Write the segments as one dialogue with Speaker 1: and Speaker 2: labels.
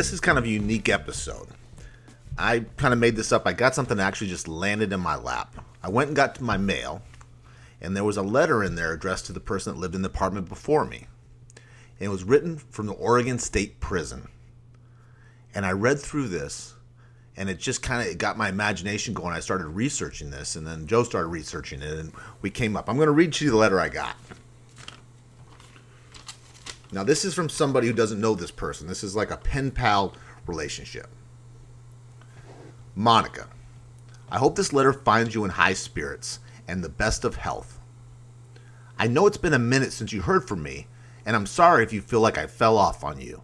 Speaker 1: this is kind of a unique episode. I kind of made this up. I got something that actually just landed in my lap. I went and got to my mail, and there was a letter in there addressed to the person that lived in the apartment before me. And it was written from the Oregon State Prison. And I read through this, and it just kind of got my imagination going. I started researching this, and then Joe started researching it, and we came up. I'm going to read you the letter I got. Now, this is from somebody who doesn't know this person. This is like a pen pal relationship. Monica, I hope this letter finds you in high spirits and the best of health. I know it's been a minute since you heard from me, and I'm sorry if you feel like I fell off on you.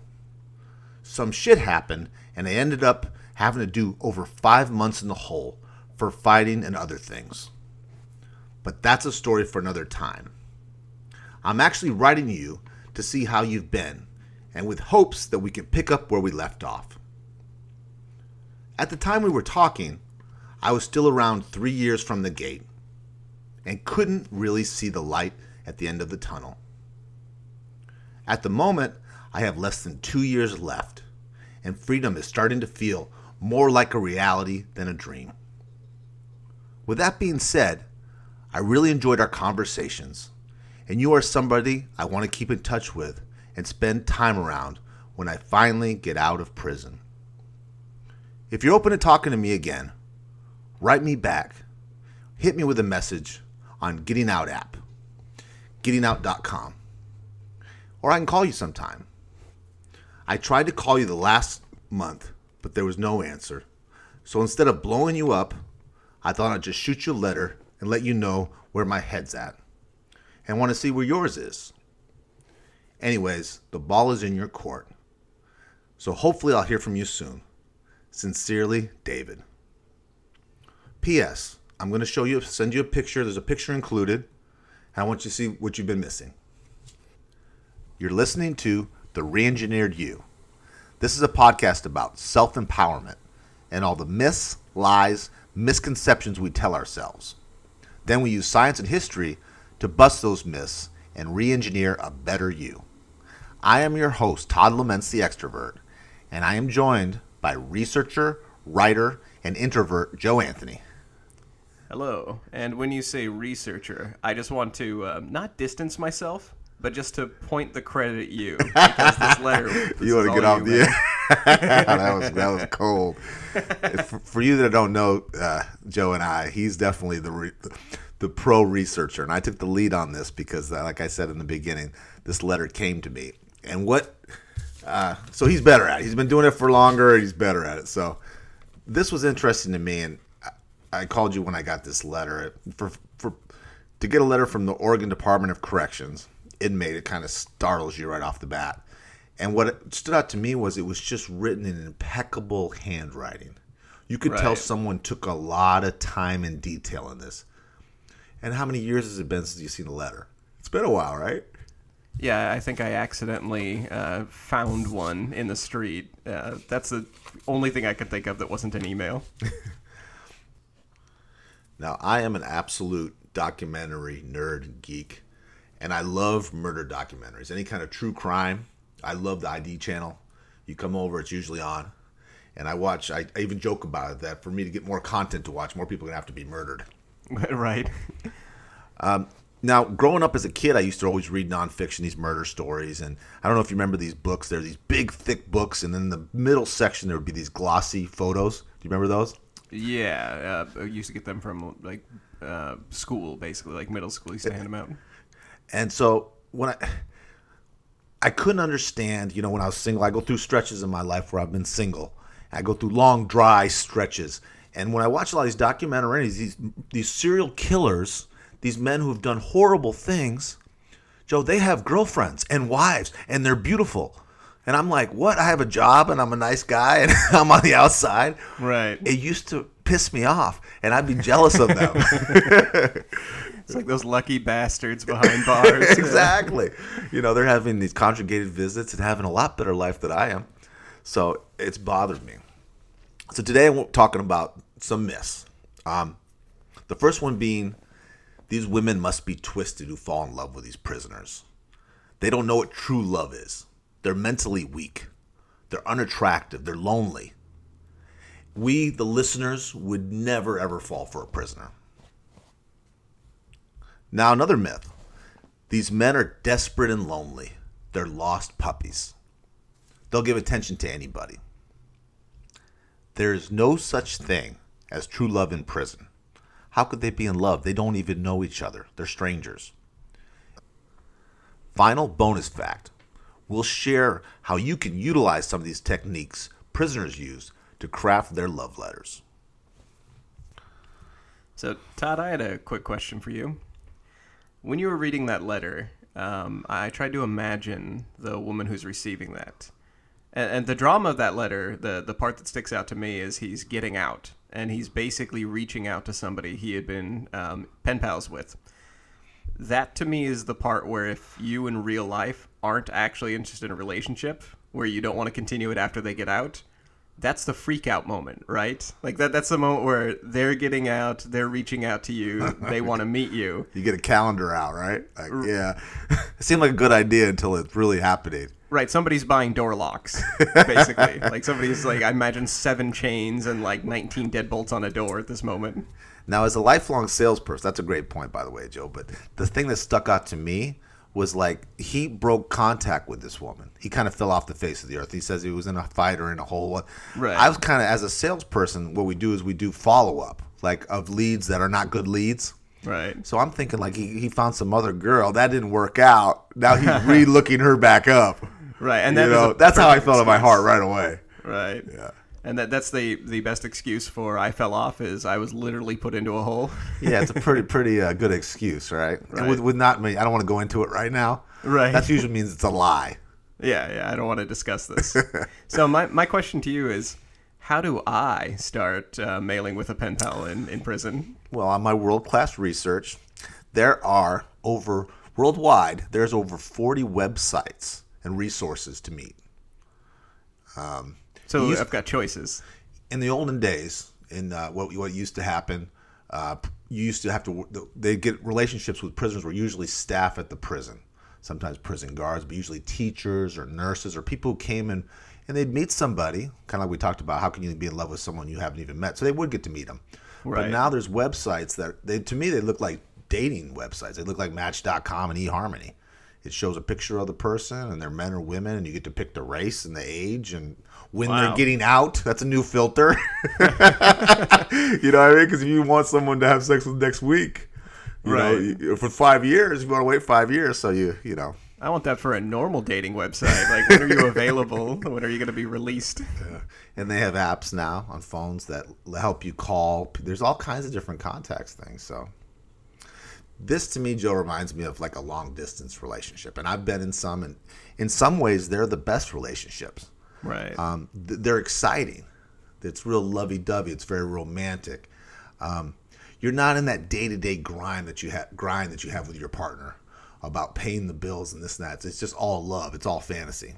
Speaker 1: Some shit happened, and I ended up having to do over five months in the hole for fighting and other things. But that's a story for another time. I'm actually writing you to see how you've been, and with hopes that we can pick up where we left off. At the time we were talking, I was still around three years from the gate and couldn't really see the light at the end of the tunnel. At the moment, I have less than two years left, and freedom is starting to feel more like a reality than a dream. With that being said, I really enjoyed our conversations and you are somebody I want to keep in touch with and spend time around when I finally get out of prison. If you're open to talking to me again, write me back. Hit me with a message on Getting Out app, gettingout.com, or I can call you sometime. I tried to call you the last month, but there was no answer. So instead of blowing you up, I thought I'd just shoot you a letter and let you know where my head's at and want to see where yours is. Anyways, the ball is in your court. So hopefully I'll hear from you soon. Sincerely, David. P.S. I'm going to show you, send you a picture. There's a picture included. And I want you to see what you've been missing. You're listening to The Reengineered You. This is a podcast about self empowerment and all the myths, lies, misconceptions we tell ourselves. Then we use science and history to bust those myths and re engineer a better you. I am your host, Todd Laments the Extrovert, and I am joined by researcher, writer, and introvert Joe Anthony.
Speaker 2: Hello. And when you say researcher, I just want to um, not distance myself, but just to point the credit at you because this letter. This
Speaker 1: you want to get off the that was that was cold. for, for, you that don't know uh, Joe and I, he's definitely the. Re- the pro researcher, and I took the lead on this because, uh, like I said in the beginning, this letter came to me, and what. Uh, so he's better at it. He's been doing it for longer. And he's better at it. So this was interesting to me, and I, I called you when I got this letter for for to get a letter from the Oregon Department of Corrections inmate. It kind of startles you right off the bat. And what stood out to me was it was just written in impeccable handwriting. You could right. tell someone took a lot of time and detail in this. And how many years has it been since you've seen the letter? It's been a while, right?
Speaker 2: Yeah, I think I accidentally uh, found one in the street. Uh, that's the only thing I could think of that wasn't an email.
Speaker 1: now, I am an absolute documentary nerd geek, and I love murder documentaries. Any kind of true crime. I love the ID channel. You come over, it's usually on. And I watch, I, I even joke about it that for me to get more content to watch, more people are going to have to be murdered.
Speaker 2: right.
Speaker 1: Um, now, growing up as a kid, I used to always read nonfiction, these murder stories, and I don't know if you remember these books. They're these big, thick books, and then in the middle section there would be these glossy photos. Do you remember those?
Speaker 2: Yeah, uh, I used to get them from like uh, school, basically, like middle school. used to hand them out.
Speaker 1: And so when I, I couldn't understand, you know, when I was single, I go through stretches in my life where I've been single. I go through long, dry stretches, and when I watch a lot of these documentaries, these these serial killers, these men who have done horrible things, Joe, they have girlfriends and wives, and they're beautiful. And I'm like, what? I have a job and I'm a nice guy and I'm on the outside.
Speaker 2: Right.
Speaker 1: It used to piss me off, and I'd be jealous of them.
Speaker 2: it's like those lucky bastards behind bars.
Speaker 1: exactly. You know, they're having these conjugated visits and having a lot better life than I am. So it's bothered me. So today I'm talking about some myths. Um, the first one being these women must be twisted who fall in love with these prisoners. They don't know what true love is. They're mentally weak. they're unattractive, they're lonely. We, the listeners, would never ever fall for a prisoner. Now, another myth these men are desperate and lonely, they're lost puppies. They'll give attention to anybody. There is no such thing as true love in prison. How could they be in love? They don't even know each other. They're strangers. Final bonus fact we'll share how you can utilize some of these techniques prisoners use to craft their love letters.
Speaker 2: So, Todd, I had a quick question for you. When you were reading that letter, um, I tried to imagine the woman who's receiving that. And, and the drama of that letter, the, the part that sticks out to me is he's getting out and he's basically reaching out to somebody he had been um, pen pals with. That to me is the part where if you in real life aren't actually interested in a relationship, where you don't want to continue it after they get out, that's the freak out moment, right? Like that that's the moment where they're getting out, they're reaching out to you, they want to meet you.
Speaker 1: You get a calendar out, right? Like, yeah. it seemed like a good idea until it's really happening.
Speaker 2: Right, somebody's buying door locks, basically. like somebody's like I imagine seven chains and like 19 deadbolts on a door at this moment.
Speaker 1: Now, as a lifelong salesperson, that's a great point, by the way, Joe. But the thing that stuck out to me was like he broke contact with this woman. He kind of fell off the face of the earth. He says he was in a fight or in a hole.
Speaker 2: Right.
Speaker 1: I was kind of as a salesperson, what we do is we do follow up, like of leads that are not good leads.
Speaker 2: Right.
Speaker 1: So I'm thinking like he, he found some other girl that didn't work out. Now he's re-looking her back up.
Speaker 2: Right, and that
Speaker 1: know, that's how I felt in my heart right away.
Speaker 2: Right.
Speaker 1: Yeah.
Speaker 2: And that that's the the best excuse for I fell off is I was literally put into a hole.
Speaker 1: Yeah, it's a pretty pretty uh, good excuse, right? And with, with not me, I don't want to go into it right now.
Speaker 2: Right.
Speaker 1: That usually means it's a lie.
Speaker 2: Yeah, yeah, I don't want to discuss this. so my my question to you is how do I start uh, mailing with a pen pal in, in prison?
Speaker 1: Well, on my world class research, there are over worldwide. There's over 40 websites and resources to meet.
Speaker 2: So
Speaker 1: You used-
Speaker 2: I've got choices.
Speaker 1: in the olden days, in uh, what what used to happen, uh, you used to have to they get relationships with prisoners were usually staff at the prison, sometimes prison guards, but usually teachers or nurses or people who came in and they'd meet somebody, kind of like we talked about. How can you be in love with someone you haven't even met? So they would get to meet them. But now there's websites that they to me they look like dating websites. They look like Match.com and eHarmony. It shows a picture of the person and they're men or women, and you get to pick the race and the age and when
Speaker 2: Wow.
Speaker 1: they're getting out. That's a new filter. you know what I mean? Because if you want someone to have sex with next week, you know,
Speaker 2: Right.
Speaker 1: you- for five years, you want to wait five years. So you, you know,
Speaker 2: I want that for a normal dating website. Like when are you available? when are you going to be released?
Speaker 1: and they have apps now on phones that help you call. There's all kinds of different contacts things. So this to me, Joe, reminds me of like a long distance relationship, and I've been in some, and in some ways, they're the best relationships.
Speaker 2: Right.
Speaker 1: Um, th- they're exciting. It's real lovey dovey. It's very romantic. Um, you're not in that day to day grind that you have grind that you have with your partner about paying the bills and this and that. It's just all love. It's all fantasy.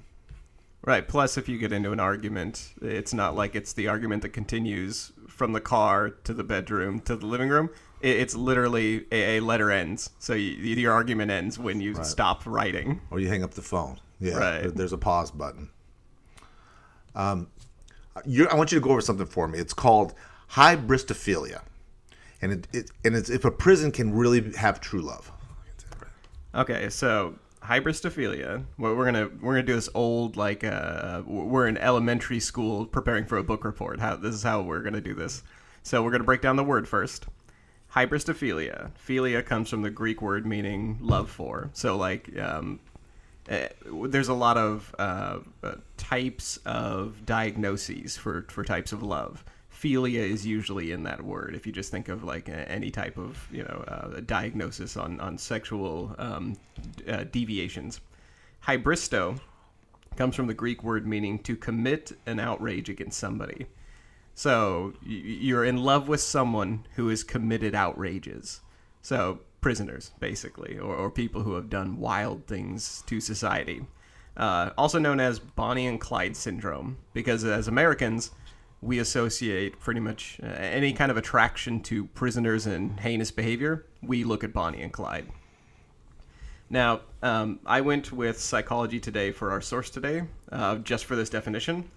Speaker 2: Right. Plus, if you get into an argument, it's not like it's the argument that continues from the car to the bedroom to the living room. It- It's literally a, a letter ends. So you, your argument ends when you stop writing.
Speaker 1: or you hang up the phone. Yeah,
Speaker 2: Right.
Speaker 1: there's a pause button. Um, I want you to go over something for me. It's called hybristophilia, and it, it and it's if a prison can really have true love.
Speaker 2: Okay, so hybristophilia. Well, we're gonna we're gonna do this old like uh, we're in elementary school preparing for a book report. How this is how we're gonna do this. So we're gonna break down the word first. Hybristophilia. Philia comes from the Greek word meaning love for. So like um, eh, there's a lot of uh, uh, types of diagnoses for for types of love. Philia is usually in that word. If you just think of like any type of you know uh, diagnosis on on sexual um, uh, deviations. Hybristo comes from the Greek word meaning to commit an outrage against somebody. So you're in love with someone who has committed outrages. So prisoners, basically, or, or people who have done wild things to society. Uh, also known as Bonnie and Clyde syndrome, because as Americans, we associate pretty much uh, any kind of attraction to prisoners and heinous behavior. We look at Bonnie and Clyde. Now, um, I went with Psychology Today for our source today, uh, just for this definition.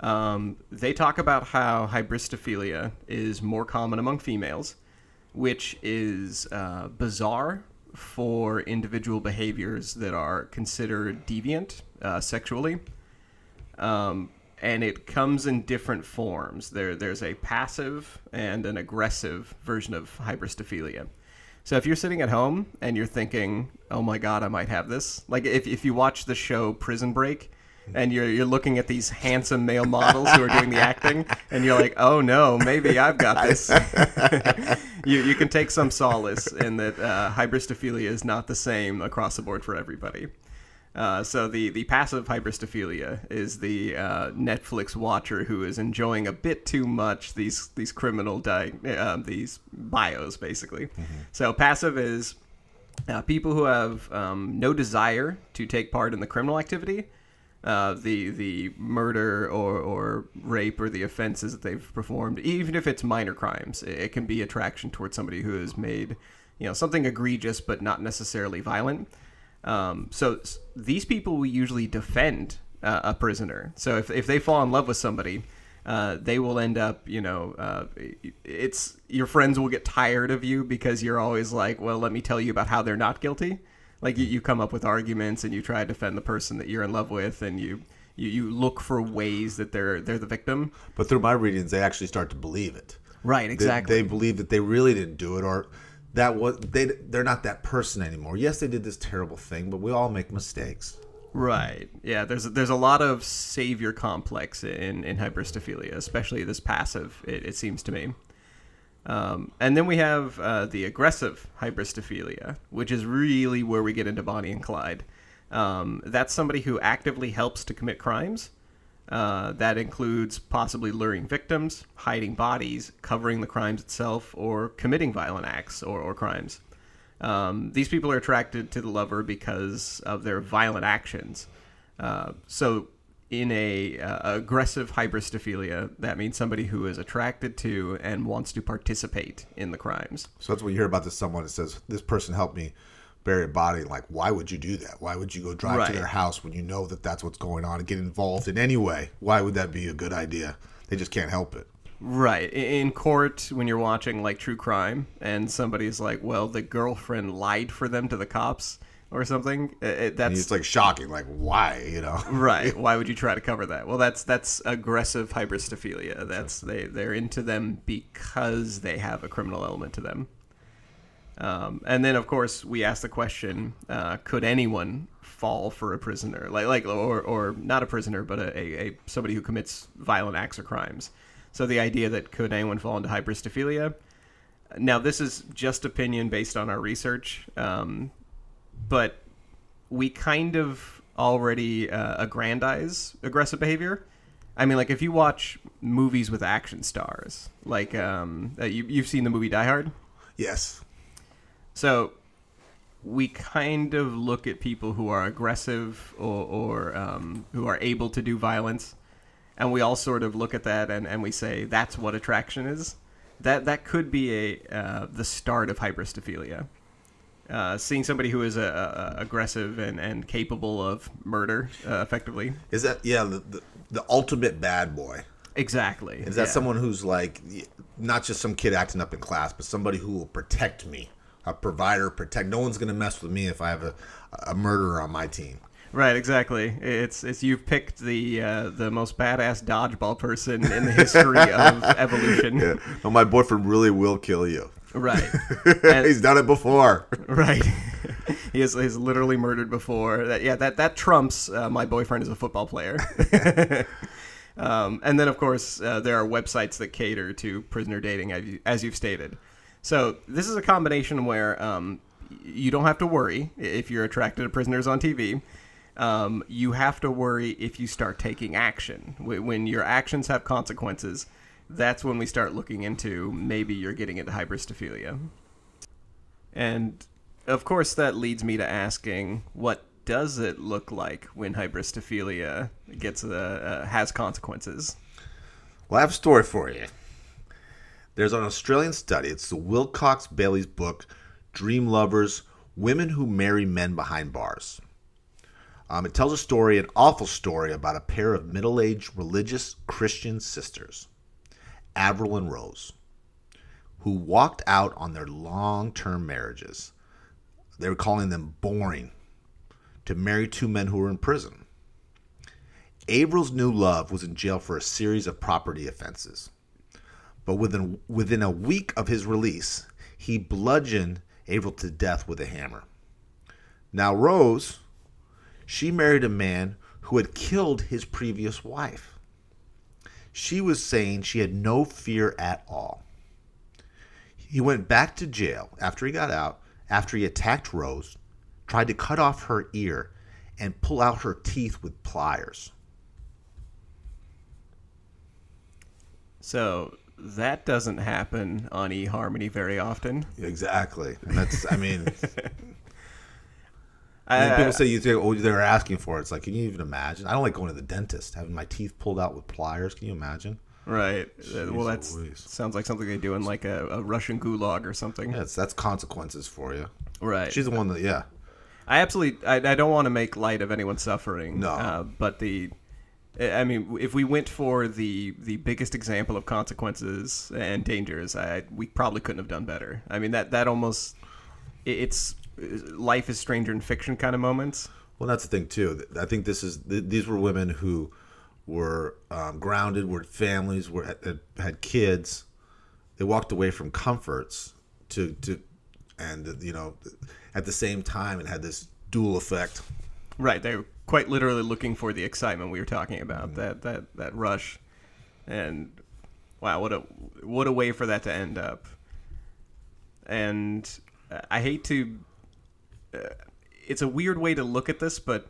Speaker 2: Um, they talk about how hybristophilia is more common among females, which is uh, bizarre for individual behaviors that are considered deviant uh, sexually. Um, and it comes in different forms. There, there's a passive and an aggressive version of hybristophilia. So if you're sitting at home and you're thinking, "Oh my God, I might have this," like if if you watch the show Prison Break, and you're you're looking at these handsome male models who are doing the acting, and you're like, "Oh no, maybe I've got this." you you can take some solace in that uh, hybristophilia is not the same across the board for everybody. Uh, so the, the passive hybristophilia is the uh, Netflix watcher who is enjoying a bit too much these these criminal di- uh, these bios basically. So passive is uh, people who have um, no desire to take part in the criminal activity, uh, the the murder or, or rape or the offenses that they've performed, even if it's minor crimes. It, it can be attraction towards somebody who has made you know something egregious but not necessarily violent. Um, so these people will usually defend uh, a prisoner. So if, if they fall in love with somebody, uh, they will end up, you know, uh, it's your friends will get tired of you because you're always like, well, let me tell you about how they're not guilty. Like you, you come up with arguments and you try to defend the person that you're in love with, and you, you you look for ways that they're they're the victim.
Speaker 1: But through my readings, they actually start to believe it.
Speaker 2: Right. Exactly.
Speaker 1: They, believe that they really didn't do it, or that was they. They're not that person anymore. Yes, they did this terrible thing, but we all make mistakes.
Speaker 2: Right. Yeah. There's there's a lot of savior complex in in hybristophilia, especially this passive. It, it seems to me. Um, and then we have uh, the aggressive hybristophilia, which is really where we get into Bonnie and Clyde. Um, that's somebody who actively helps to commit crimes. Uh, that includes possibly luring victims, hiding bodies, covering the crimes itself, or committing violent acts or, or crimes. Um, these people are attracted to the lover because of their violent actions. Uh, so, in a uh, aggressive hybristophilia, that means somebody who is attracted to and wants to participate in the crimes.
Speaker 1: So that's what you hear about this someone that says this person helped me bury a body. Like, why would you do that? Why would you go drive
Speaker 2: Right.
Speaker 1: to their house when you know that that's what's going on and get involved in any way? Why would that be a good idea? They just can't help it.
Speaker 2: Right. In court, when you're watching like true crime and somebody's like, well, the girlfriend lied for them to the cops or something, i- i-
Speaker 1: And
Speaker 2: that's
Speaker 1: it's like shocking. Like, why? You know?
Speaker 2: right. Why would you try to cover that? Well, that's that's aggressive hybristophilia. That's they they're into them because they have a criminal element to them. Um, and then, of course, we ask the question: uh, Could anyone fall for a prisoner, like like or or not a prisoner, but a, a, a somebody who commits violent acts or crimes? So the idea that could anyone fall into hybristophilia? Now, this is just opinion based on our research, um, but we kind of already uh, aggrandize aggressive behavior. I mean, like if you watch movies with action stars, like um, uh, you, you've seen the movie Die Hard.
Speaker 1: Yes.
Speaker 2: So we kind of look at people who are aggressive or, or um, who are able to do violence, and we all sort of look at that and, and we say that's what attraction is. That that could be a uh, the start of hybristophilia. Uh, seeing somebody who is uh, uh, aggressive and, and capable of murder uh, effectively.
Speaker 1: Is that yeah the, the the ultimate bad boy?
Speaker 2: Exactly.
Speaker 1: Is that
Speaker 2: yeah.
Speaker 1: someone who's like not just some kid acting up in class, but somebody who will protect me, a provider, protect. No one's gonna mess with me if I have a a murderer on my team.
Speaker 2: Right, exactly. It's it's you've picked the uh, the most badass dodgeball person in the history of evolution.
Speaker 1: No, my boyfriend really will kill you.
Speaker 2: Right,
Speaker 1: He's done it before.
Speaker 2: right. he has he's literally murdered before. That yeah, that that trumps uh, my boyfriend is a football player. um, and then of course uh, there are websites that cater to prisoner dating, as, you, as you've stated. So this is a combination where um, you don't have to worry if you're attracted to prisoners on TV. Um, you have to worry if you start taking action. When your actions have consequences, that's when we start looking into maybe you're getting into hybristophilia. And of course, that leads me to asking, what does it look like when hybristophilia gets uh, uh, has consequences?
Speaker 1: Well, I have a story for you. There's an Australian study. It's the Willcox Bailey's book, Dream Lovers Women Who Marry Men Behind Bars. Um, it tells a story, an awful story, about a pair of middle aged religious Christian sisters, Avril and Rose, who walked out on their long term marriages. They were calling them boring to marry two men who were in prison. Avril's new love was in jail for a series of property offenses. But within, within a week of his release, he bludgeoned Avril to death with a hammer. Now, Rose, she married a man who had killed his previous wife. She was saying she had no fear at all. He went back to jail after he got out, after he attacked Rose, tried to cut off her ear, and pull out her teeth with pliers.
Speaker 2: So that doesn't happen on eHarmony very often.
Speaker 1: Exactly. And that's, I mean,
Speaker 2: I,
Speaker 1: people say you think, oh, they're asking for it. It's like, can you even imagine? I don't like going to the dentist, having my teeth pulled out with pliers. Can you imagine?
Speaker 2: right. Uh, well,
Speaker 1: that
Speaker 2: sounds like something they do in like a, a Russian gulag or something.
Speaker 1: Yes, that's consequences for you.
Speaker 2: Right.
Speaker 1: She's the one that, yeah.
Speaker 2: I absolutely. I, I don't want to make light of anyone suffering.
Speaker 1: No.
Speaker 2: Uh, but the. I mean, if we went for the the biggest example of consequences and dangers, I, we probably couldn't have done better. I mean, that that almost it- it's life is stranger in fiction kind of moments.
Speaker 1: Well, that's the thing too. I think this is these were women who were um, grounded, were families, were had, had kids. They walked away from comforts to to, and you know, at the same time, it had this dual effect.
Speaker 2: Right. they were quite literally looking for the excitement we were talking about. That that that rush, and wow, what a what a way for that to end up. And uh, I hate to. Uh, it's a weird way to look at this, but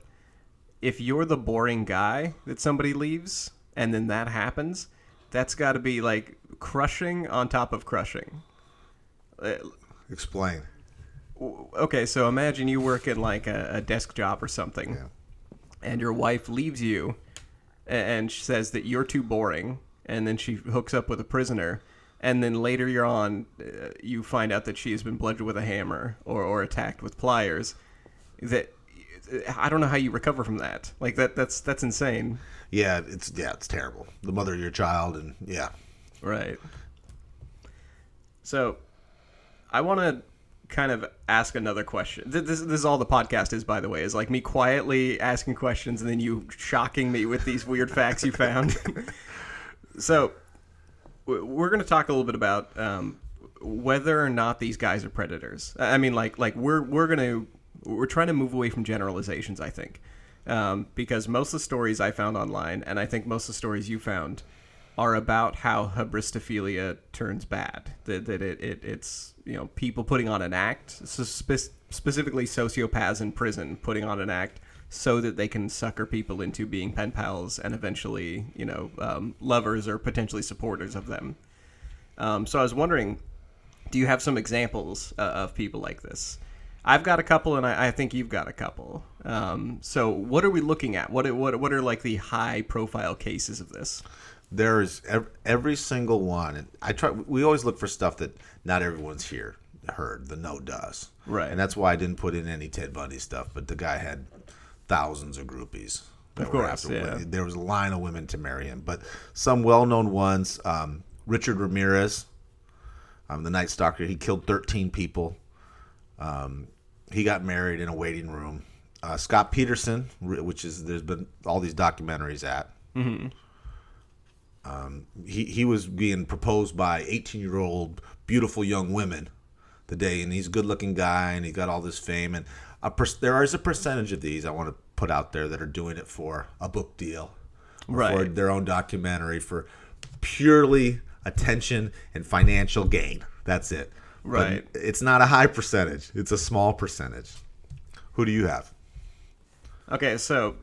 Speaker 2: if you're the boring guy that somebody leaves, and then that happens, that's got to be like crushing on top of crushing. Uh,
Speaker 1: Explain.
Speaker 2: okay, so imagine you work in like a, a desk job or something,
Speaker 1: Yeah.
Speaker 2: and your wife leaves you, and she says that you're too boring, and then she hooks up with a prisoner, and then later you're on, uh, you find out that she has been bludgeoned with a hammer or, or attacked with pliers. That I don't know how you recover from that. Like that, that's that's insane,
Speaker 1: Yeah, it's yeah, it's terrible. The mother of your child, and yeah,
Speaker 2: right? So, I want to kind of ask another question. Th- This, this is all the podcast is, by the way, is like me quietly asking questions and then you shocking me with these weird facts you found. so, we're going to talk a little bit about um, whether or not these guys are predators. I mean, like, like we're we're going to we're trying to move away from generalizations. I think um, because most of the stories I found online, and I think most of the stories you found, are about how hybristophilia turns bad. That, that it, it it's you know people putting on an act, spe- specifically sociopaths in prison putting on an act so that they can sucker people into being pen pals and eventually you know um, lovers or potentially supporters of them. Um, so I was wondering, do you have some examples uh, of people like this? I've got a couple, and I, I think you've got a couple. Um, so, what are we looking at? What are- what what are like the high profile cases of this?
Speaker 1: there's ev- every single one. I try. We always look for stuff that not everyone's here heard. The no does.
Speaker 2: Right.
Speaker 1: And that's why I didn't put in any Ted Bundy stuff. But the guy had thousands of groupies.
Speaker 2: Of course,
Speaker 1: after
Speaker 2: yeah.
Speaker 1: There was a line of women to marry him. But some well-known ones. Um, Richard Ramirez, um, the Night Stalker. He killed 13 people. Um, he got married in a waiting room. Uh, Scott Peterson, which is there's been all these documentaries at. he, he was being proposed by 18 year old beautiful young women the day and he's a good looking guy and he got all this fame and a per, there is a percentage of these i want to put out there that are doing it for a book deal or for
Speaker 2: Right.
Speaker 1: their own documentary for purely attention and financial gain that's it But
Speaker 2: Right.
Speaker 1: it's not a high percentage it's a small percentage who do you have
Speaker 2: Okay, so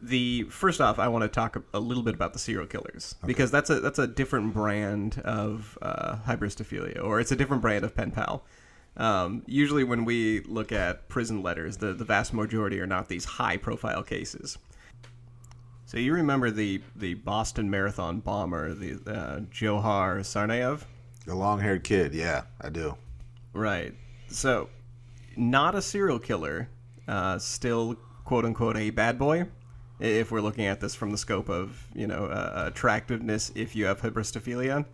Speaker 2: the first off, I want to talk a, little bit about the serial killers because that's a that's a different brand of uh, hybristophilia, or it's a different brand of pen pal. Um, usually, when we look at prison letters, the, the vast majority are not these high profile cases. So you remember the the Boston Marathon bomber, the uh, Dzhokhar Tsarnaev?
Speaker 1: the long haired kid yeah i do
Speaker 2: Right. So not a serial killer, uh, still quote unquote a bad boy. If we're looking at this from the scope of you know uh, attractiveness, if you have hybristophilia,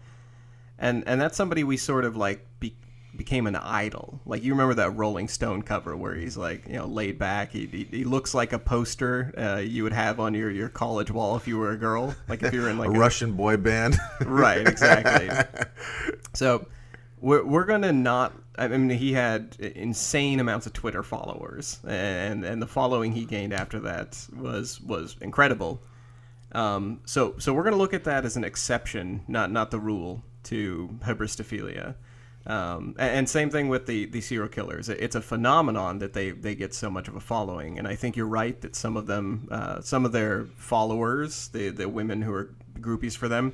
Speaker 2: and and that's somebody we sort of like be, became an idol. Like you remember that Rolling Stone cover where he's like you know laid back. He he, he looks like a poster uh, you would have on your your college wall if you were a girl. Like if you were in like
Speaker 1: a, Russian boy band.
Speaker 2: right, exactly. so we're we're gonna not. I mean, he had insane amounts of Twitter followers, and and the following he gained after that was was incredible. Um, so so we're gonna look at that as an exception, not not the rule to hybristophilia. Um, and, same thing with the, the serial killers. It's a phenomenon that they, they get so much of a following. And I think you're right that some of them, uh, some of their followers, the, the women who are groupies for them,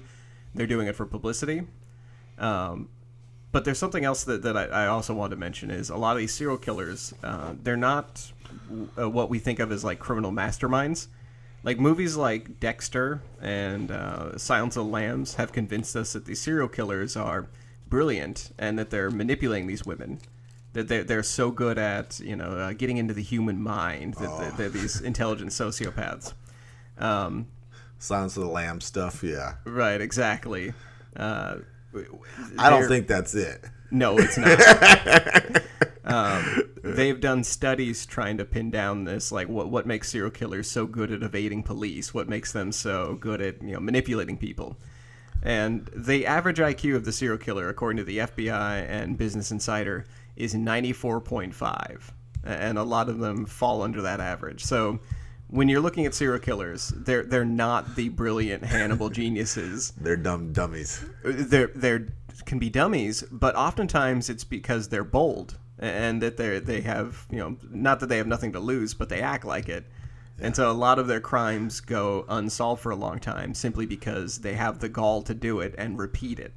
Speaker 2: they're doing it for publicity. Um, but there's something else that, that I, I, also want to mention is a lot of these serial killers, uh, they're not uh, what we think of as like criminal masterminds. Like movies like Dexter and uh, Silence of the Lambs have convinced us that these serial killers are brilliant and that they're manipulating these women. That they're, they're so good at you know uh, getting into the human mind that oh. they're, they're, these intelligent sociopaths. Um,
Speaker 1: Silence of the Lamb stuff, yeah.
Speaker 2: Right, exactly. Uh,
Speaker 1: I don't think that's it.
Speaker 2: No, it's not. um, they've done studies trying to pin down this, like what what makes serial killers so good at evading police, what makes them so good at you know manipulating people. And the average IQ of the serial killer, according to the FBI and Business Insider, is 94.5. And a lot of them fall under that average. So when you're looking at serial killers, they're they're not the brilliant Hannibal geniuses.
Speaker 1: They're dumb dummies.
Speaker 2: They're they're can be dummies, but oftentimes it's because they're bold and that they they have you know not that they have nothing to lose, but they act like it. And so a lot of their crimes go unsolved for a long time simply because they have the gall to do it and repeat it.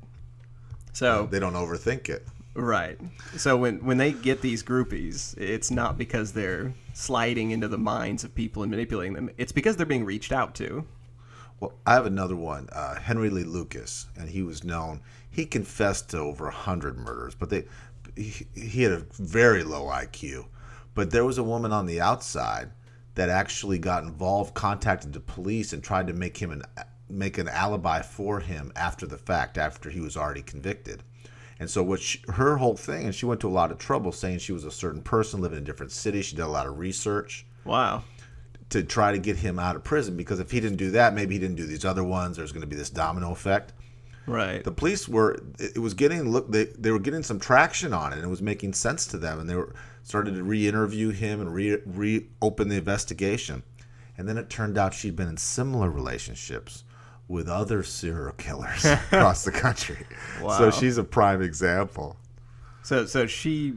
Speaker 2: So
Speaker 1: they don't overthink it.
Speaker 2: Right. So when when they get these groupies, it's not because they're sliding into the minds of people and manipulating them. It's because they're being reached out to.
Speaker 1: Well, I have another one, uh, Henry Lee Lucas, and he was known. He confessed to over a hundred murders, but they he, he had a very low IQ. But there was a woman on the outside that actually got involved, contacted the police, and tried to make him an make an alibi for him after the fact, after he was already convicted. And so, what she, her whole thing, and she went to a lot of trouble saying she was a certain person living in a different city. She did a lot of research.
Speaker 2: Wow.
Speaker 1: To try to get him out of prison because if he didn't do that, maybe he didn't do these other ones. There's going to be this domino effect.
Speaker 2: Right.
Speaker 1: The police were it was getting look they, they were getting some traction on it and it was making sense to them and they were started to re-interview him and re reopen the investigation. And then it turned out she'd been in similar relationships with other serial killers across the country. Wow. So she's a prime example.
Speaker 2: So, so she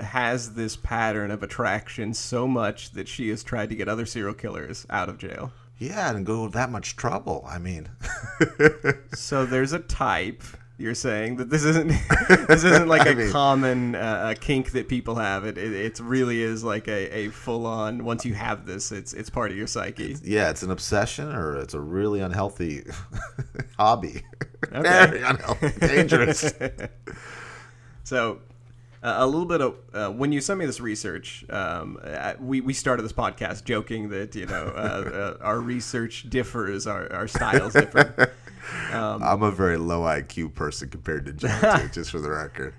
Speaker 2: has this pattern of attraction so much that she has tried to get other serial killers out of jail.
Speaker 1: Yeah, and go that much trouble. I mean,
Speaker 2: so there's a type. You're saying that this isn't this isn't like a mean, common uh, kink that people have. It, it it really is like a, a full on. Once you have this, it's it's part of your psyche.
Speaker 1: It's, yeah, it's an obsession or it's a really unhealthy hobby. Okay. Very unhealthy, dangerous.
Speaker 2: so uh, a little bit of uh, when you sent me this research, um, we, we started this podcast joking that you know uh, uh our research differs, our, our styles differ.
Speaker 1: Um, I'm a very low IQ person compared to John, too, just for the record.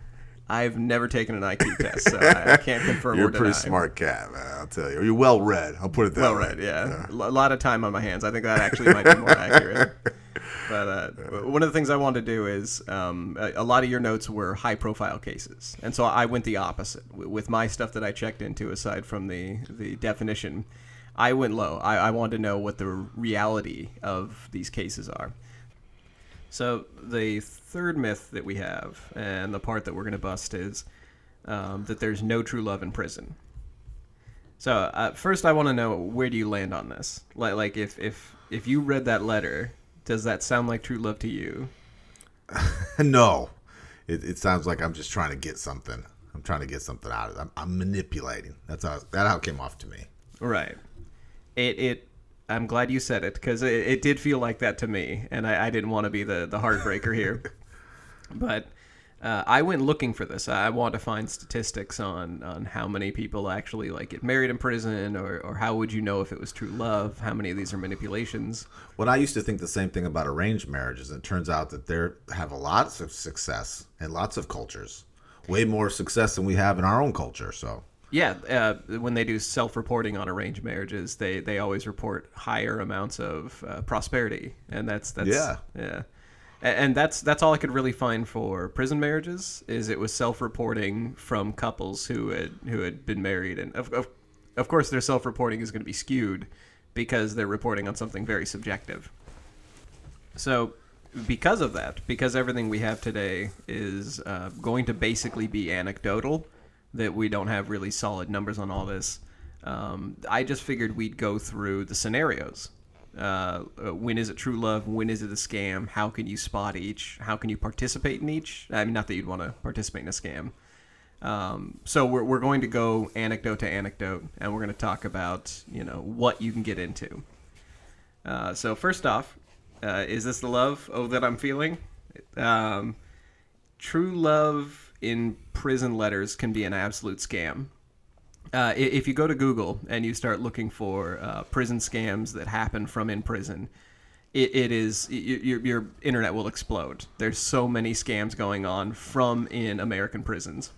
Speaker 2: I've never taken an IQ test, so I, I can't confirm.
Speaker 1: You're
Speaker 2: a
Speaker 1: pretty smart cat, man. I'll tell you. You're well read. I'll put it that
Speaker 2: well
Speaker 1: way.
Speaker 2: Well read, yeah. yeah. A lot of time on my hands. I think that actually might be more accurate. One of the things I wanted to do is um, a, a, lot of your notes were high profile cases, and so I went the opposite with my stuff that I checked into. Aside from the the definition, I went low. I, I wanted to know what the reality of these cases are. So the third myth that we have, and the part that we're going to bust is um, that there's no true love in prison. So uh, first, I want to know where do you land on this? Like, like if if if you read that letter does that sound like true love to you?
Speaker 1: no. It, it, sounds like I'm just trying to get something. I'm trying to get something out of it. I'm, I'm manipulating. That's how that how it came off to me.
Speaker 2: Right. It it. I'm glad you said it because it, it did feel like that to me, and I, I didn't want to be the the heartbreaker here. but Uh, I went looking for this. I want to find statistics on, on how many people actually like get married in prison, or, or how would you know if it was true love? How many of these are manipulations?
Speaker 1: Well, I used to think the same thing about arranged marriages, and it turns out that they have a lot of success in lots of cultures, way more success than we have in our own culture. So
Speaker 2: Yeah, uh, when they do self-reporting on arranged marriages, they, they always report higher amounts of uh, prosperity, and that's that's
Speaker 1: Yeah.
Speaker 2: yeah, and that's that's all I could really find for prison marriages is it was self-reporting from couples who had who had been married, and of of, of course their self-reporting is going to be skewed because they're reporting on something very subjective. So, because of that, because everything we have today is uh, going to basically be anecdotal, that we don't have really solid numbers on all this, um, I just figured we'd go through the scenarios. Uh, uh, when is it true love? When is it a scam? How can you spot each? How can you participate in each? I mean, not that you'd want to participate in a scam. Um, so we're, we're going to go anecdote to anecdote, and we're going to talk about you know what you can get into. Uh, so first off, uh, is this the love oh that I'm feeling? Um, true love in prison letters can be an absolute scam. Uh, if you go to Google and you start looking for uh, prison scams that happen from in prison, it, it is your, your internet will explode. There's so many scams going on from in American prisons.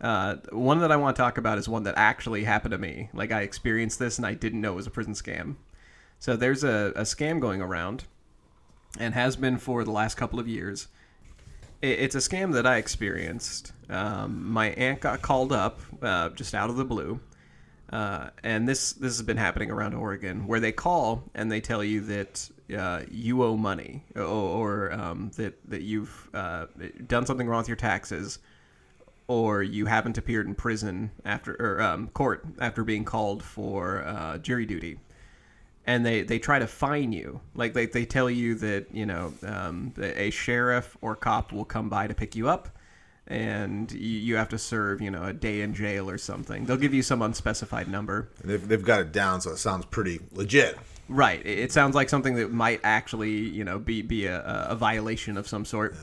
Speaker 2: Uh, one that I want to talk about is one that actually happened to me. Like I experienced this and I didn't know it was a prison scam. So there's a, a scam going around, and has been for the last couple of years. It, it's a scam that I experienced. Um, my aunt got called up uh, just out of the blue, uh, and this this has been happening around Oregon, where they call and they tell you that uh, you owe money, or, or um, that that you've uh, done something wrong with your taxes, or you haven't appeared in prison after or um, court after being called for uh, jury duty and they, they try to fine you. Like they, they tell you that you know um, a sheriff or cop will come by to pick you up, and you, you have to serve you know a day in jail or something. They'll give you some unspecified number.
Speaker 1: they've, they've got it down, so it sounds pretty legit.
Speaker 2: Right. It, it sounds like something that might actually you know be be a, a violation of some sort.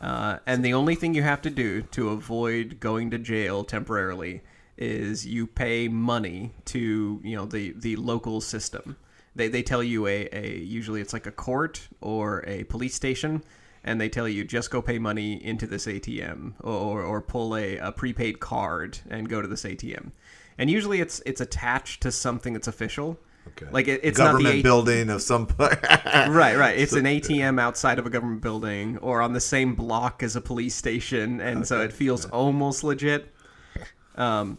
Speaker 2: Uh, and the only thing you have to do to avoid going to jail temporarily is you pay money to you know the the local system. They, they tell you a, a usually it's like a court or a police station, and they tell you just go pay money into this ATM or, or pull a, a prepaid card and go to this ATM. And usually it's it's attached to something that's official.
Speaker 1: Okay.
Speaker 2: Like it, it's
Speaker 1: government
Speaker 2: not the A-
Speaker 1: building of some.
Speaker 2: right, right. It's an ATM outside of a government building or on the same block as a police station, and so it feels almost legit. Um,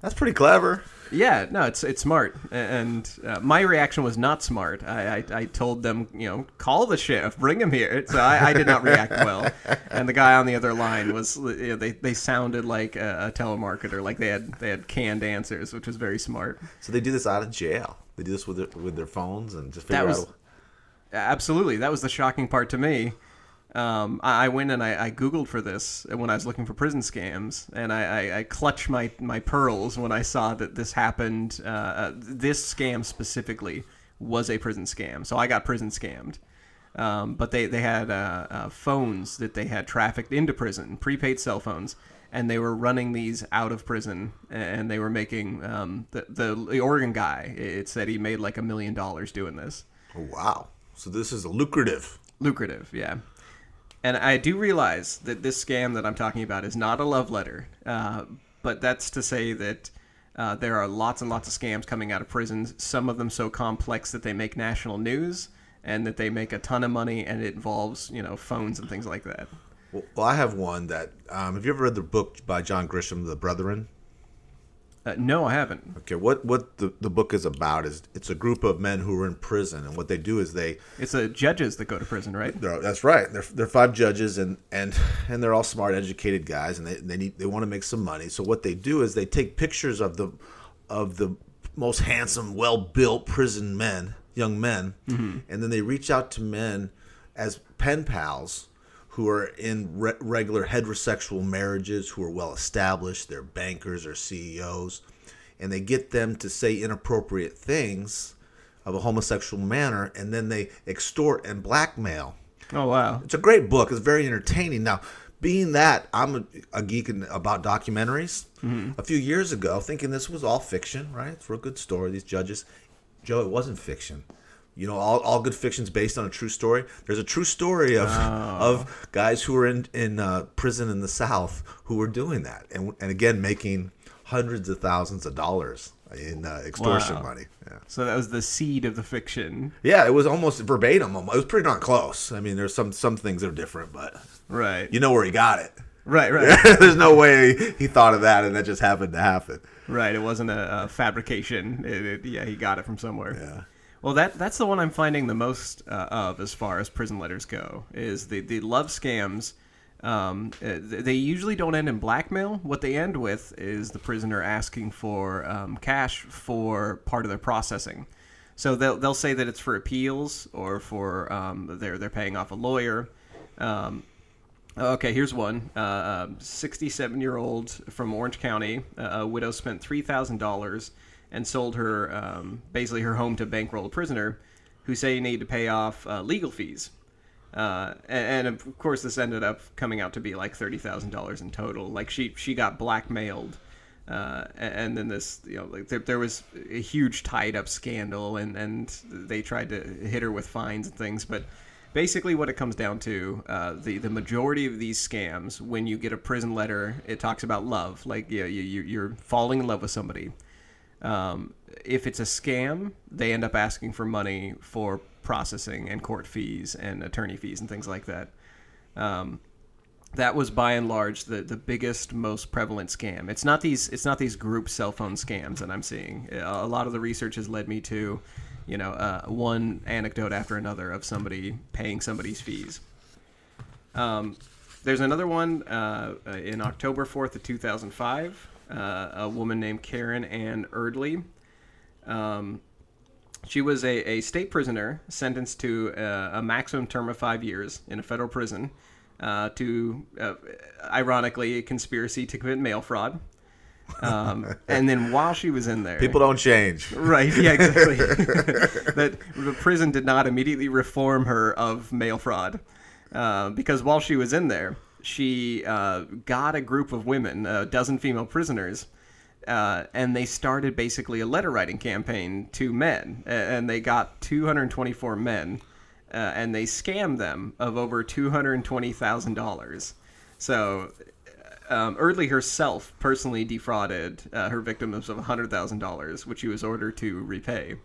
Speaker 1: That's pretty clever.
Speaker 2: Yeah, no, it's it's smart, and uh, my reaction was not smart. I, I I told them, you know, call the sheriff, bring him here. So I, I did not react well, and the guy on the other line was, you know, they they sounded like a, a telemarketer, like they had they had canned answers, which was very smart.
Speaker 1: So they do this out of jail. They do this with their, with their phones and just figure
Speaker 2: That was
Speaker 1: out.
Speaker 2: absolutely that was the shocking part to me. Um, I, I went and I, I googled for this when I was looking for prison scams, and I, I, I clutched my my pearls when I saw that this happened. Uh, uh, this scam specifically was a prison scam, so I got prison scammed. Um, but they they had uh, uh, phones that they had trafficked into prison, prepaid cell phones, and they were running these out of prison, and they were making um, the, the the Oregon guy. It said he made like a million dollars doing this
Speaker 1: Oh, wow. So this is a lucrative.
Speaker 2: lucrative yeah and i do realize that this scam that i'm talking about is not a love letter uh, but that's to say that uh, there are lots and lots of scams coming out of prisons some of them so complex that they make national news and that they make a ton of money and it involves you know phones and things like that
Speaker 1: Well, I have one that. Um, have you ever read the book by John Grisham, The Brethren?
Speaker 2: Uh, no i haven't
Speaker 1: Okay, what what the, the book is about is it's a group of men who are in prison, and what they do is they
Speaker 2: it's the judges that go to prison right
Speaker 1: that's right. They're, they're five judges, and, and and they're all smart, educated guys, and they, they need they want to make some money. So what they do is they take pictures of the of the most handsome, well built prison men, young men, and then they reach out to men as pen pals who are in re- regular heterosexual marriages, who are well established. They're bankers or CEOs, and they get them to say inappropriate things of a homosexual manner, and then they extort and blackmail.
Speaker 2: oh wow
Speaker 1: It's a great book. It's very entertaining. Now, being that I'm a, a geek in, about documentaries, mm-hmm. a few years ago, thinking this was all fiction, right? It's for a good story, these judges, Joe, it wasn't fiction. You know, all, all good fiction's based on a true story. There's a true story of of guys who were in in uh, prison in the South who were doing that, and and again making hundreds of thousands of dollars in uh, extortion
Speaker 2: Wow.
Speaker 1: money. Yeah.
Speaker 2: So that was the seed of the fiction.
Speaker 1: Yeah, it was almost verbatim. It was pretty darn close. I mean, there's some some things that are different, but
Speaker 2: Right.
Speaker 1: you know where he got it.
Speaker 2: right, right.
Speaker 1: there's no way he thought of that and that just happened to happen.
Speaker 2: Right, it wasn't a, a fabrication. It, it, yeah, he got it from somewhere.
Speaker 1: Yeah.
Speaker 2: Well, that that's the one I'm finding the most uh, of as far as prison letters go. Is the the love scams. Um, uh, they usually don't end in blackmail. What they end with is the prisoner asking for um, cash for part of their processing. So they'll they'll say that it's for appeals or for um, they're they're paying off a lawyer. Um, Okay, here's one. Uh, 67 year old from Orange County, uh, a widow spent $3,000 and sold her, um, basically her home to bankroll a prisoner who say he needed to pay off uh, legal fees. Uh, and, and of course, this ended up coming out to be like $30,000 in total. Like she, she got blackmailed. Uh, and, then this, you know, like there, there was a huge tied up scandal, and, and they tried to hit her with fines and things. But basically, what it comes down to, uh, the the majority of these scams, when you get a prison letter, it talks about love, like you, you you're falling in love with somebody. Um, if it's a scam, they end up asking for money for processing and court fees and attorney fees and things like that. Um, that was by and large the, the biggest, most prevalent scam. It's not these it's not these group cell phone scams that I'm seeing. A lot of the research has led me to, you know, uh, one anecdote after another of somebody paying somebody's fees. Um, there's another one uh, in October 4th of 2005. Uh, a woman named Karen Ann Erdley. Um, she was a, a state prisoner sentenced to uh, a maximum term of five years in a federal prison uh, to, uh, ironically, a conspiracy to commit mail fraud. Um, and then while she was in there,
Speaker 1: People don't change.
Speaker 2: Right. Yeah. Exactly. that the prison did not immediately reform her of mail fraud, uh, because while she was in there, she uh, got a group of women, a dozen female prisoners, uh, and they started basically a letter writing campaign to men, and they got 224 men, uh, and they scammed them of over 220 thousand dollars. So um, Erdley herself personally defrauded uh, her victims of $100,000, which she was ordered to repay.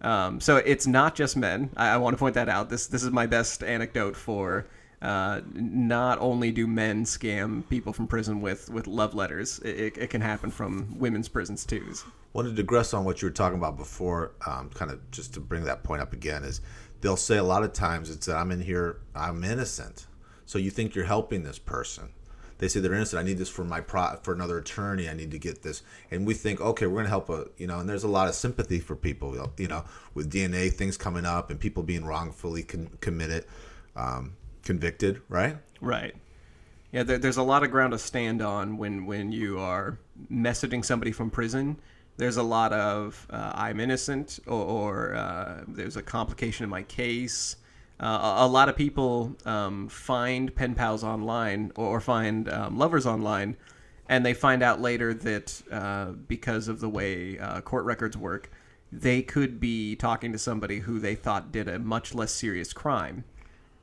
Speaker 2: Um, so it's not just men. I, I want to point that out. This this is my best anecdote for. Not only do men scam people from prison with, with love letters, it, it, can happen from women's prisons too.
Speaker 1: wanted to digress on what you were talking about before, um, kind of just to bring that point up again, is they'll say a lot of times it's that I'm in here, I'm innocent. So you think you're helping this person. They say they're innocent. I need this for my pro for another attorney. I need to get this, and we think, okay, we're gonna help a, you know. And there's a lot of sympathy for people, you know, with DNA things coming up and people being wrongfully con- committed, um, convicted, right?
Speaker 2: Right. Yeah, there, there's a lot of ground to stand on when when you are messaging somebody from prison. There's a lot of uh, I'm innocent, or, or uh, there's a complication in my case. Uh, a, lot of people um, find pen pals online or, or find um, lovers online, and they find out later that uh, because of the way uh, court records work, they could be talking to somebody who they thought did a much less serious crime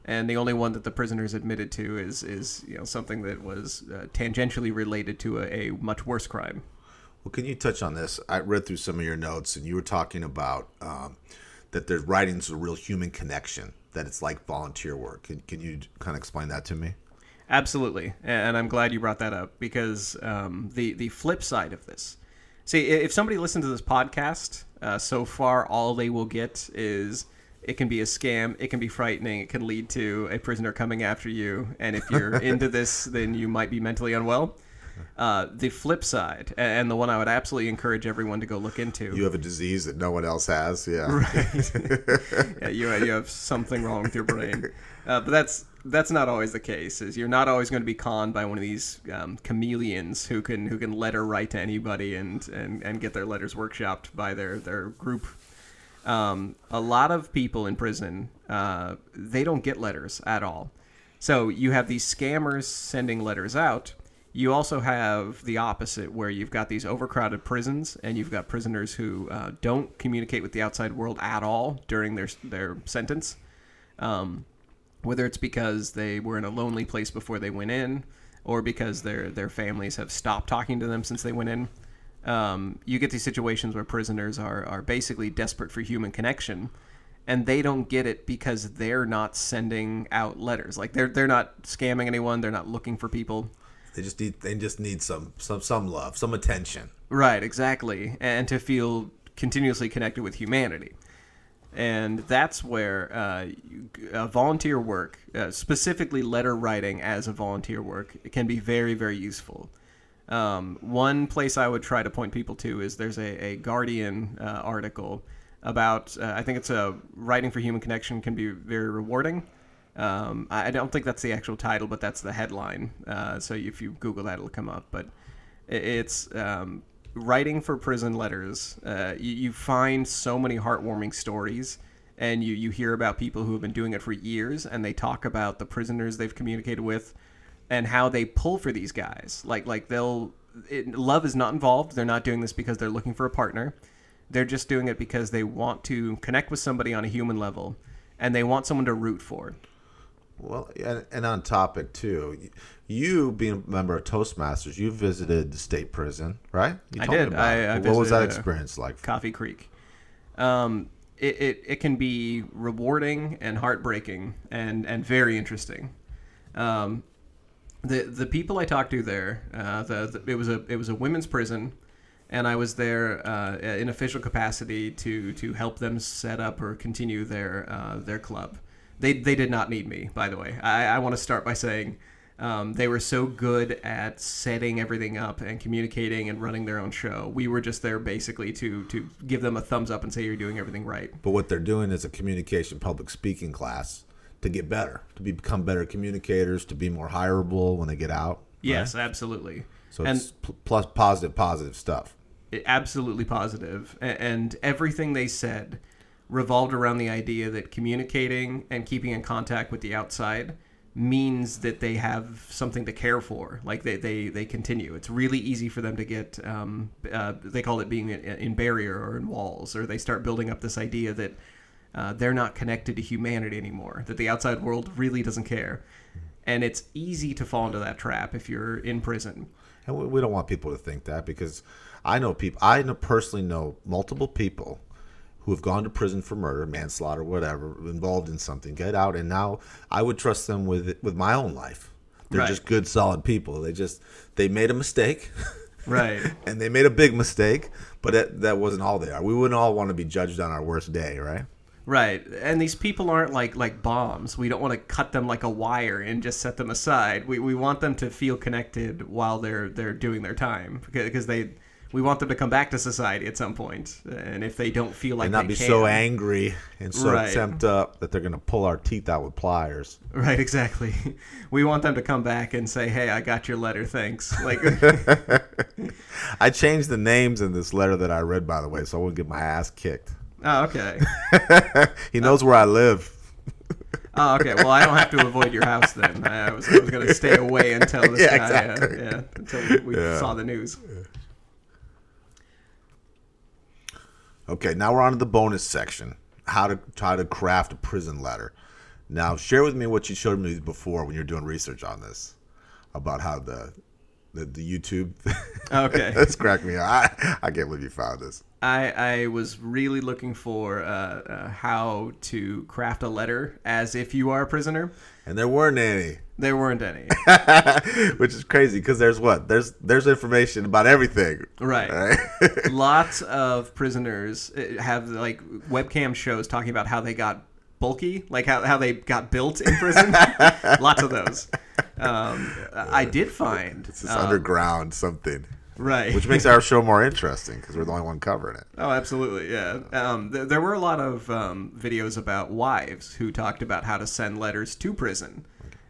Speaker 2: and the only one that the prisoners admitted to is is you know something that was uh, tangentially related to a, a much worse crime.
Speaker 1: Well, can you touch on this? I read through some of your notes, and you were talking about um, that there's writing's a real human connection. That it's like volunteer work. Can, can you kind of explain that to me?
Speaker 2: Absolutely, and I'm glad you brought that up because um, the the flip side of this. See, if somebody listens to this podcast, uh, so far all they will get is it can be a scam, it can be frightening, it can lead to a prisoner coming after you, and if you're into this, then you might be mentally unwell. Uh, the flip side, and the one I would absolutely encourage everyone to go look into.
Speaker 1: You have a disease that no one else has. Yeah.
Speaker 2: yeah, you you have something wrong with your brain. Uh, but that's that's not always the case. Is you're not always going to be conned by one of these um, chameleons who can who can letter write to anybody and, and, and get their letters workshopped by their their group. Um, a lot of people in prison uh, they don't get letters at all. So you have these scammers sending letters out. You also have the opposite, where you've got these overcrowded prisons, and you've got prisoners who uh, don't communicate with the outside world at all during their their sentence. Um, whether it's because they were in a lonely place before they went in, or because their their families have stopped talking to them since they went in. Um, you get these situations where prisoners are are basically desperate for human connection, and they don't get it because they're not sending out letters. Like they're they're not scamming anyone. They're not looking for people.
Speaker 1: They just need they just need some some some love, some attention.
Speaker 2: Right, exactly, and to feel continuously connected with humanity. And that's where uh, uh, volunteer work, uh, specifically letter writing as a volunteer work, can be very, very useful. Um, one place I would try to point people to is there's a, a Guardian uh, article about, uh, I think it's a writing for human connection can be very rewarding. Um, I don't think that's the actual title, but that's the headline. Uh, so if you Google that, it'll come up. But it's um, writing for prison letters. Uh, you, you find so many heartwarming stories, and you, you hear about people who have been doing it for years, and they talk about the prisoners they've communicated with, and how they pull for these guys. Like like they'll it, love is not involved. They're not doing this because they're looking for a partner. They're just doing it because they want to connect with somebody on a human level, and they want someone to root for.
Speaker 1: Well, and, and on topic too, you being a member of Toastmasters, you visited the state prison, right? You
Speaker 2: I did.
Speaker 1: about
Speaker 2: I- I
Speaker 1: what was that
Speaker 2: uh,
Speaker 1: experience like?
Speaker 2: Coffee Creek. Um, it, it, it can be rewarding and heartbreaking and, and very interesting. Um, the the people I talked to there, uh, the, the it was a it was a women's prison, and I was there uh, in official capacity to to help them set up or continue their uh, their club. They they did not need me, by the way. I, I want to start by saying. Um, they were so good at setting everything up and communicating and running their own show. We were just there basically to to give them a thumbs up and say you're doing everything right.
Speaker 1: But what they're doing is a communication public speaking class to get better, to become better communicators, to be more hireable when they get out.
Speaker 2: Yes, absolutely.
Speaker 1: So
Speaker 2: and
Speaker 1: it's pl- plus positive, positive stuff.
Speaker 2: it- absolutely positive. And everything they said revolved around the idea that communicating and keeping in contact with the outside means that they have something to care for like they, they, they continue it's really easy for them to get um, uh, they call it being in, in barrier or in walls or they start building up this idea that uh, they're not connected to humanity anymore that the outside world really doesn't care and it's easy to fall into that trap if you're in prison
Speaker 1: And we, don't want people to think that because I know people, I know, personally know multiple people who have gone to prison for murder, manslaughter, whatever, involved in something, get out, and now I would trust them with with my own life. They're
Speaker 2: Right.
Speaker 1: just good, solid people. They just they made a mistake,
Speaker 2: right
Speaker 1: and they made a big mistake, but that, that wasn't all they are. We wouldn't all want to be judged on our worst day, right?
Speaker 2: Right, and these people aren't like like bombs. We don't want to cut them like a wire and just set them aside. We, we want them to feel connected while they're they're doing their time because they we want them to come back to society at some point. And if they don't feel like
Speaker 1: And not be
Speaker 2: can,
Speaker 1: so angry and so
Speaker 2: Right.
Speaker 1: temped up that they're going to pull our teeth out with pliers.
Speaker 2: right, exactly. We want them to come back and say, "Hey, I got your letter. Thanks." Like,
Speaker 1: I changed the names in this letter that I read, by the way, so I wouldn't get my ass kicked.
Speaker 2: Oh, okay.
Speaker 1: he knows where I live.
Speaker 2: Oh, okay. Well, I don't have to avoid your house then. I was, I was going to stay away until this
Speaker 1: Yeah,
Speaker 2: guy, uh, yeah, until we
Speaker 1: Yeah.
Speaker 2: saw the news.
Speaker 1: Okay, now we're on to the bonus section. How to try to craft a prison letter. Now, share with me what you showed me before when you're doing research on this about how the the, the YouTube.
Speaker 2: Okay.
Speaker 1: That's cracked me up. I, I can't believe you found this.
Speaker 2: I, I was really looking for uh, uh, how to craft a letter as if you are a prisoner.
Speaker 1: And there weren't any,
Speaker 2: There weren't any.
Speaker 1: which is crazy because there's what there's there's information about everything.
Speaker 2: Right.
Speaker 1: Right?
Speaker 2: Lots of prisoners uh, have like webcam shows talking about how they got bulky, like how, how they got built in prison. Lots of those. Um, I did find.
Speaker 1: It's this
Speaker 2: um,
Speaker 1: underground something,
Speaker 2: right.
Speaker 1: which makes our show more interesting because we're the only one covering it.
Speaker 2: Oh, absolutely, yeah. Um, th- there were a lot of um, videos about wives who talked about how to send letters to prison,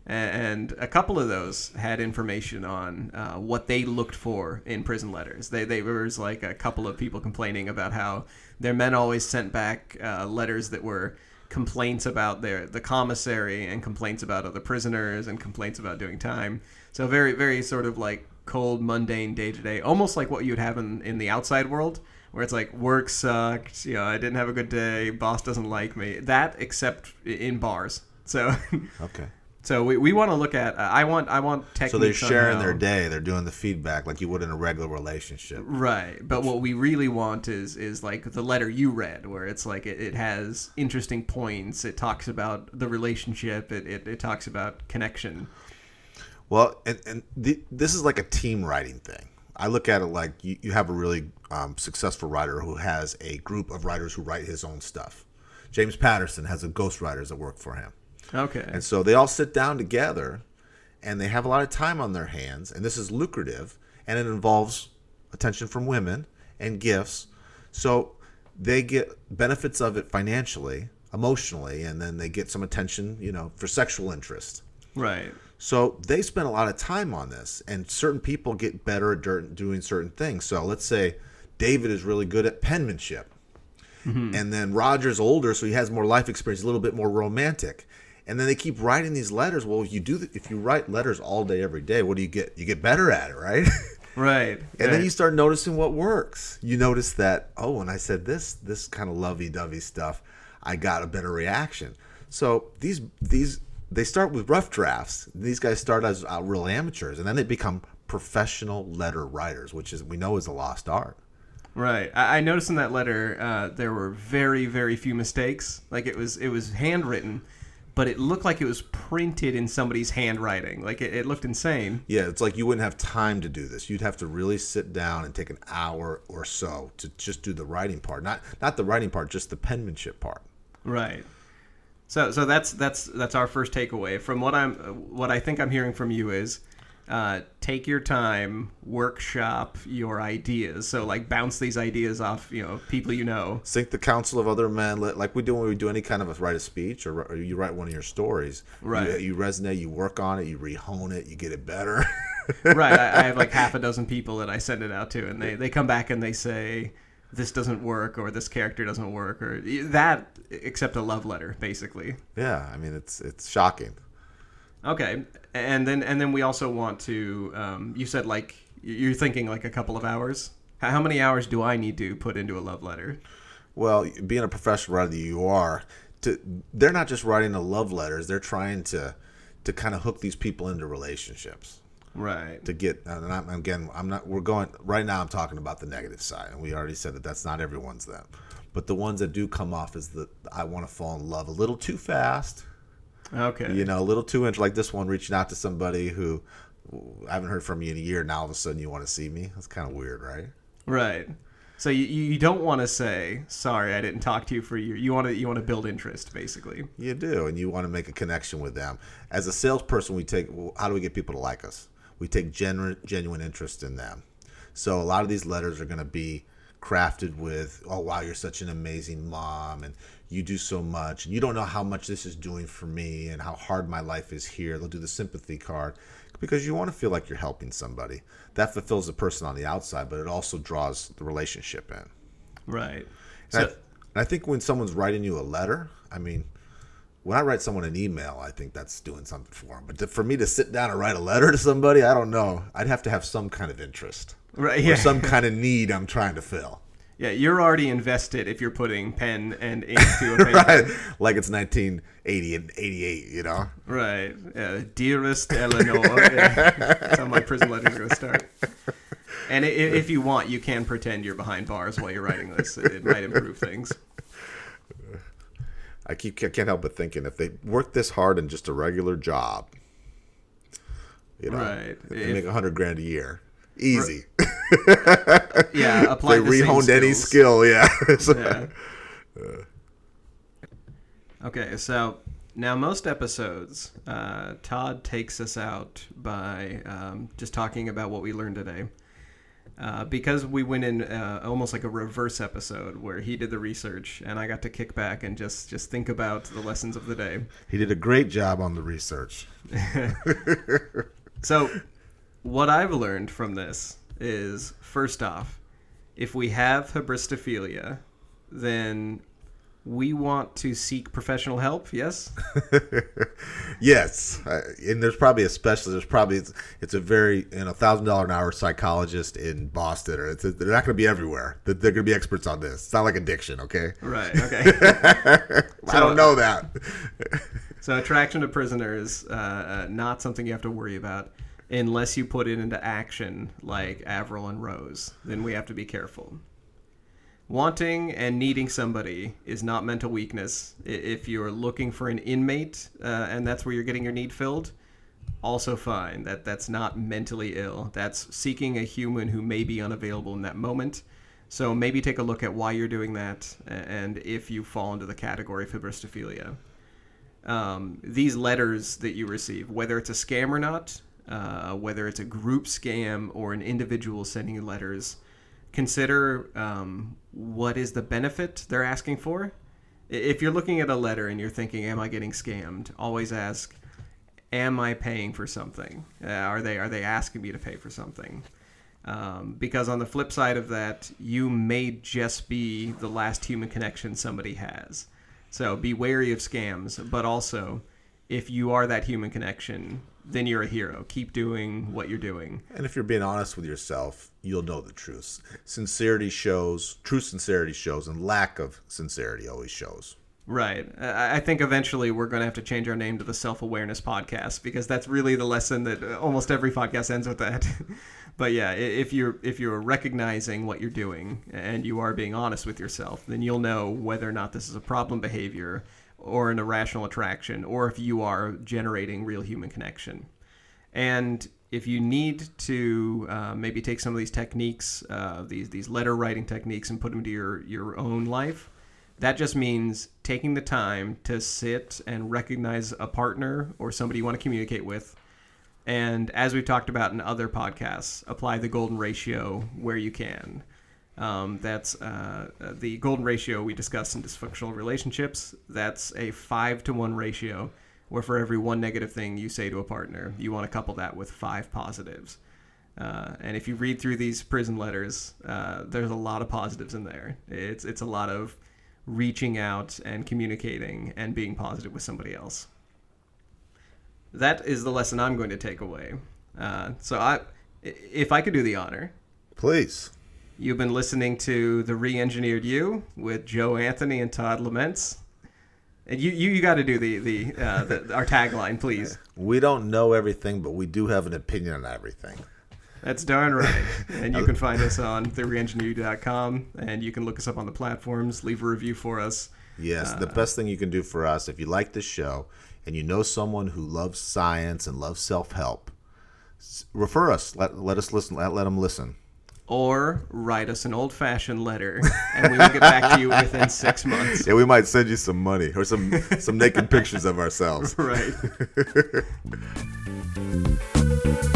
Speaker 2: and a couple of those had information on uh, what they looked for in prison letters. They, they there was like a couple of people complaining about how their men always sent back uh, letters that were complaints about their the commissary and complaints about other prisoners and complaints about doing time. So very very sort of like cold mundane day to day, almost like what you'd have in in the outside world where it's like work sucked, you know, I didn't have a good day, boss doesn't like me. That except in bars. So
Speaker 1: Okay.
Speaker 2: so we, we want to look at uh, I want I want techniques
Speaker 1: So they're sharing their day. They're doing the feedback like you would in a regular relationship.
Speaker 2: Right, but what we really want is is like the letter you read, where it's like it, it has interesting points. It talks about the relationship. It, it, it talks about connection.
Speaker 1: Well, and, and the, this is like a team writing thing. I look at it like you, you have a really um, successful writer who has a group of writers who write his own stuff. James Patterson has a ghostwriters that work for him.
Speaker 2: Okay.
Speaker 1: And so they all sit down together and they have a lot of time on their hands. And this is lucrative and it involves attention from women and gifts. So they get benefits of it financially, emotionally, and then they get some attention, you know, for sexual interest.
Speaker 2: Right.
Speaker 1: So they spend a lot of time on this, and certain people get better at doing certain things. So let's say David is really good at penmanship, mm-hmm. and then Roger's older, so he has more life experience, a little bit more romantic. And then they keep writing these letters. Well, if you do, if you write letters all day, every day, what do you get? You get better at it, right?
Speaker 2: Right.
Speaker 1: and then you start noticing what works. You notice that, oh, when I said this, this kind of lovey-dovey stuff, I got a better reaction. So these these they start with rough drafts. These guys start as uh, real amateurs, and then they become professional letter writers, which is we know is a lost art.
Speaker 2: Right. I, I noticed in that letter uh, there were very very few mistakes. Like it was it was handwritten, but it looked like it was printed in somebody's handwriting. Like it, it looked insane.
Speaker 1: Yeah, it's like you wouldn't have time to do this. You'd have to really sit down and take an hour or so to just do the writing part. Not not the writing part, just the penmanship part.
Speaker 2: Right. So so that's that's that's our first takeaway from what I'm what I think I'm hearing from you is uh, take your time, workshop your ideas. So like bounce these ideas off you know people you know.
Speaker 1: Sync the counsel of other men, li- like we do when we do any kind of a write a speech or, or you write one of your stories.
Speaker 2: Right.
Speaker 1: You, you resonate, you work on it, you rehone it, you get it better.
Speaker 2: right. I, I have like half a dozen people that I send it out to, and they they come back and they say this doesn't work or this character doesn't work or that except a love letter basically.
Speaker 1: yeah, I mean it's it's shocking.
Speaker 2: Okay, and then and then we also want to. Um, you said like you're thinking like a couple of hours. How many hours do I need to put into a love letter?
Speaker 1: Well, being a professional writer you are, to they're not just writing the love letters; they're trying to to kind of hook these people into relationships.
Speaker 2: Right.
Speaker 1: to get and I'm, again i'm not we're going right now i'm talking about the negative side and we already said that that's not everyone's them but the ones that do come off is that i want to fall in love a little too fast
Speaker 2: Okay.
Speaker 1: you know a little too int like this one reaching out to somebody who i haven't heard from you in a year now all of a sudden you want to see me that's kind of weird right
Speaker 2: Right. So you, you don't want to say sorry I didn't talk to you for a year. You want to you want to build interest basically.
Speaker 1: you do and you want to make a connection with them as a salesperson we take well, how do we get people to like us we take genuine genuine interest in them. So a lot of these letters are going to be crafted with oh wow you're such an amazing mom and you do so much and you don't know how much this is doing for me and how hard my life is here. They'll do the sympathy card because you want to feel like you're helping somebody. That fulfills the person on the outside but it also draws the relationship in.
Speaker 2: Right.
Speaker 1: and, I,
Speaker 2: So,
Speaker 1: and I think when someone's writing you a letter, I mean, when I write someone an email, I think that's doing something for them. But to, for me to sit down and write a letter to somebody, I don't know. I'd have to have some kind of interest
Speaker 2: right.
Speaker 1: or
Speaker 2: Yeah.
Speaker 1: some kind of need I'm trying to fill.
Speaker 2: yeah. You're already invested if you're putting pen and ink to a paper.
Speaker 1: Right? Like it's 1980 and 88, you know?
Speaker 2: Right. Uh, dearest Eleanor. Yeah. That's how my prison letters are going to start. And if you want, you can pretend you're behind bars while you're writing this. It, it might improve things.
Speaker 1: I keep I can't help but thinking if they work this hard in just a regular job, you know,
Speaker 2: Right.
Speaker 1: they
Speaker 2: If-
Speaker 1: make a hundred grand a year, easy.
Speaker 2: Yeah. Apply
Speaker 1: they
Speaker 2: the
Speaker 1: rehoned any skill, yeah. So-
Speaker 2: Yeah. Okay, so now most episodes, uh, Todd takes us out by um, just talking about what we learned today. Uh, because we went in uh, almost like a reverse episode where he did the research and I got to kick back and just just think about the lessons of the day.
Speaker 1: He did a great job on the research.
Speaker 2: So, what I've learned from this is first off, if we have hybristophilia, then We want to seek professional help. Yes.
Speaker 1: yes, uh, and there's probably a specialist. There's probably it's, it's a very you know thousand dollar an hour psychologist in Boston, or they're not going to be everywhere. They're, they're going to be experts on this. It's not like addiction, okay?
Speaker 2: Right. Okay.
Speaker 1: I don't know that.
Speaker 2: so attraction to prisoners, uh, uh, not something you have to worry about unless you put it into action, like Avril and Rose. Then we have to be careful. Wanting and needing somebody is not mental weakness. If you're looking for an inmate uh, and that's where you're getting your need filled, also fine. That that's not mentally ill. That's seeking a human who may be unavailable in that moment. So maybe take a look at why you're doing that and if you fall into the category of hybristophilia. Um, these letters that you receive, whether it's a scam or not, uh, whether it's a group scam or an individual sending you letters, consider um, what is the benefit they're asking for. If you're looking at a letter and you're thinking, "Am I getting scammed?" Always ask, "Am I paying for something? Uh, are they are they asking me to pay for something?" Um, because on the flip side of that, you may just be the last human connection somebody has. So be wary of scams, but also if you are that human connection, then you're a hero. Keep doing what you're doing.
Speaker 1: And if you're being honest with yourself, you'll know the truth. Sincerity shows, true sincerity shows, and lack of sincerity always shows.
Speaker 2: Right. I think eventually we're going to have to change our name to the Self Awareness Podcast because that's really the lesson that uh, almost every podcast ends with that. but yeah, if you're if you're recognizing what you're doing and you are being honest with yourself, then you'll know whether or not this is a problem behavior or an irrational attraction, or if you are generating real human connection. And if you need to uh, maybe take some of these techniques, uh, these these letter writing techniques, and put them into your your own life, that just means taking the time to sit and recognize a partner or somebody you want to communicate with. And as we've talked about in other podcasts, apply the golden ratio where you can. Um, that's uh, the golden ratio we discussed in dysfunctional relationships. That's a five to one ratio, where for every one negative thing you say to a partner, you want to couple that with five positives. Uh, and if you read through these prison letters, uh, there's a lot of positives in there. It's it's a lot of reaching out and communicating and being positive with somebody else. That is the lesson I'm going to take away. Uh, so I, if I could do the honor,
Speaker 1: please.
Speaker 2: You've been listening to The Re-Engineered You with Joe Anthony and Todd Laments. And you, you, you got to do the, the, uh, the, our tagline, please.
Speaker 1: We don't know everything, but we do have an opinion on everything.
Speaker 2: That's darn right. And you can find us on thereengineered.com, and you can look us up on the platforms, leave a review for us.
Speaker 1: Yes, uh, the best thing you can do for us, if you like this show and you know someone who loves science and loves self help, refer us. Let, let us listen. Let, let them listen
Speaker 2: or write us an old fashioned letter and we will get back to you within six months.
Speaker 1: Yeah, we might send you some money or some some naked pictures of ourselves.
Speaker 2: Right.